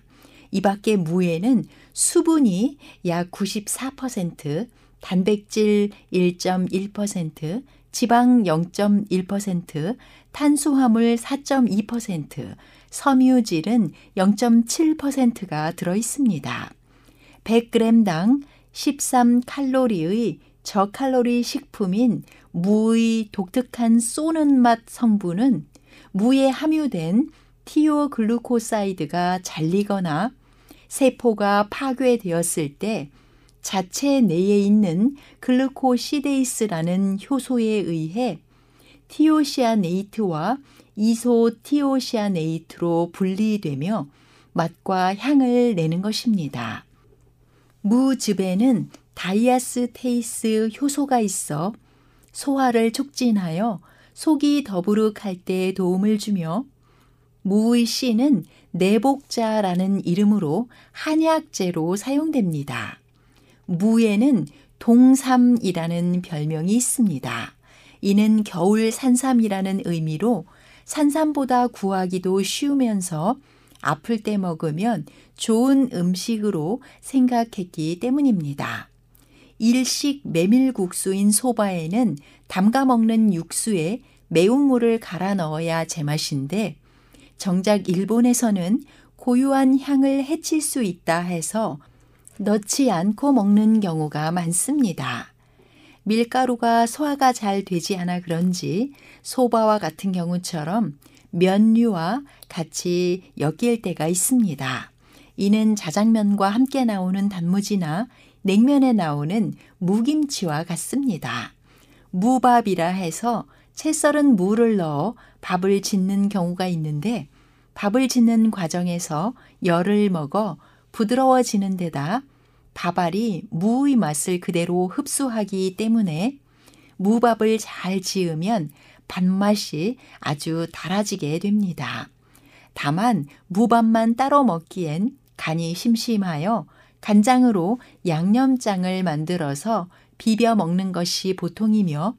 이 밖에 무에는 수분이 약 94%, 단백질 1.1%, 지방 0.1%, 탄수화물 4.2%, 섬유질은 0.7%가 들어 있습니다. 100g당 13칼로리의 저칼로리 식품인 무의 독특한 쏘는 맛 성분은 무에 함유된 티오글루코사이드가 잘리거나 세포가 파괴되었을 때 자체 내에 있는 글루코시데이스라는 효소에 의해 티오시아네이트와 이소티오시아네이트로 분리되며 맛과 향을 내는 것입니다. 무즙에는 다이아스테이스 효소가 있어 소화를 촉진하여 속이 더부룩할 때 도움을 주며 무의 씨는 내복자라는 이름으로 한약재로 사용됩니다. 무에는 동삼이라는 별명이 있습니다. 이는 겨울 산삼이라는 의미로 산삼보다 구하기도 쉬우면서 아플 때 먹으면 좋은 음식으로 생각했기 때문입니다. 일식 메밀국수인 소바에는 담가 먹는 육수에 매운물을 갈아 넣어야 제맛인데 정작 일본에서는 고유한 향을 해칠 수 있다 해서 넣지 않고 먹는 경우가 많습니다. 밀가루가 소화가 잘 되지 않아 그런지 소바와 같은 경우처럼 면류와 같이 엮일 때가 있습니다. 이는 자장면과 함께 나오는 단무지나 냉면에 나오는 무김치와 같습니다. 무밥이라 해서 채 썰은 무를 넣어 밥을 짓는 경우가 있는데 밥을 짓는 과정에서 열을 먹어 부드러워지는 데다 밥알이 무의 맛을 그대로 흡수하기 때문에 무밥을 잘 지으면 밥맛이 아주 달아지게 됩니다. 다만 무밥만 따로 먹기엔 간이 심심하여 간장으로 양념장을 만들어서 비벼 먹는 것이 보통이며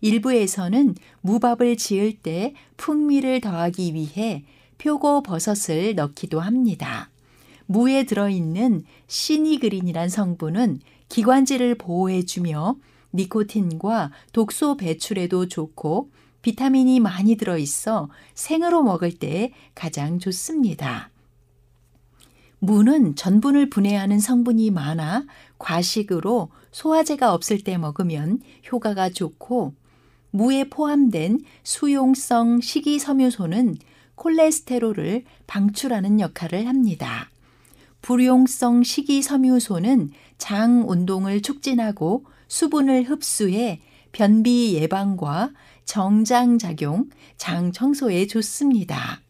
일부에서는 무밥을 지을 때 풍미를 더하기 위해 표고 버섯을 넣기도 합니다. 무에 들어있는 시니그린이란 성분은 기관지를 보호해주며 니코틴과 독소 배출에도 좋고 비타민이 많이 들어있어 생으로 먹을 때 가장 좋습니다. 무는 전분을 분해하는 성분이 많아 과식으로 소화제가 없을 때 먹으면 효과가 좋고 무에 포함된 수용성 식이섬유소는 콜레스테롤을 방출하는 역할을 합니다. 불용성 식이섬유소는 장 운동을 촉진하고 수분을 흡수해 변비 예방과 정장 작용, 장 청소에 좋습니다.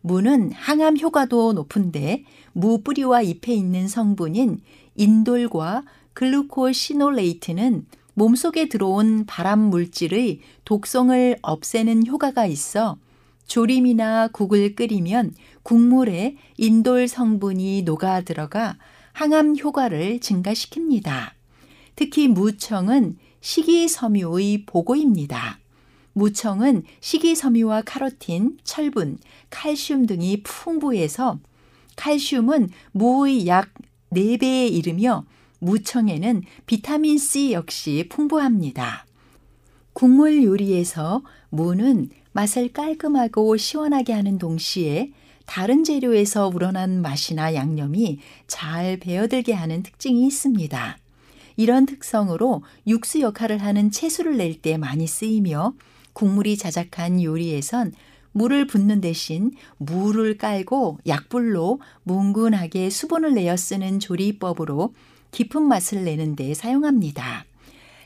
무는 항암 효과도 높은데 무 뿌리와 잎에 있는 성분인 인돌과 글루코시놀레이트는 몸속에 들어온 발암 물질의 독성을 없애는 효과가 있어 조림이나 국을 끓이면 국물에 인돌 성분이 녹아 들어가 항암 효과를 증가시킵니다. 특히 무청은 식이섬유의 보고입니다. 무청은 식이섬유와 카로틴, 철분, 칼슘 등이 풍부해서 칼슘은 무의 약 4배에 이르며 무청에는 비타민C 역시 풍부합니다. 국물 요리에서 무는 맛을 깔끔하고 시원하게 하는 동시에 다른 재료에서 우러난 맛이나 양념이 잘 배어들게 하는 특징이 있습니다. 이런 특성으로 육수 역할을 하는 채소를 낼 때 많이 쓰이며 국물이 자작한 요리에선 물을 붓는 대신 물을 깔고 약불로 뭉근하게 수분을 내어 쓰는 조리법으로 깊은 맛을 내는 데 사용합니다.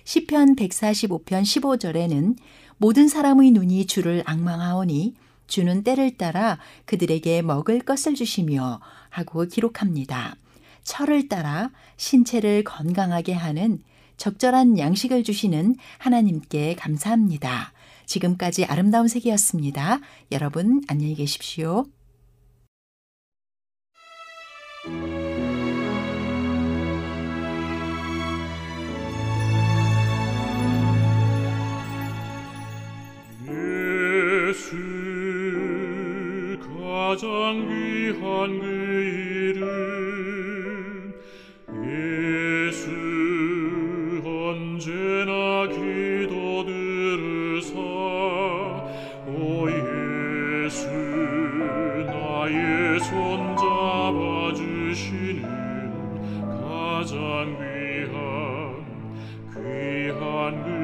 시편 145편 15절에는 모든 사람의 눈이 주를 악망하오니 주는 때를 따라 그들에게 먹을 것을 주시며 하고 기록합니다. 철을 따라 신체를 건강하게 하는 적절한 양식을 주시는 하나님께 감사합니다. 지금까지 아름다운 세계였습니다. 여러분 안녕히 계십시오. 가장 귀한 그 이름 예수 언제나 기도 들으사 오 예수 나의 손 잡아주시는 가장 귀한 귀한 그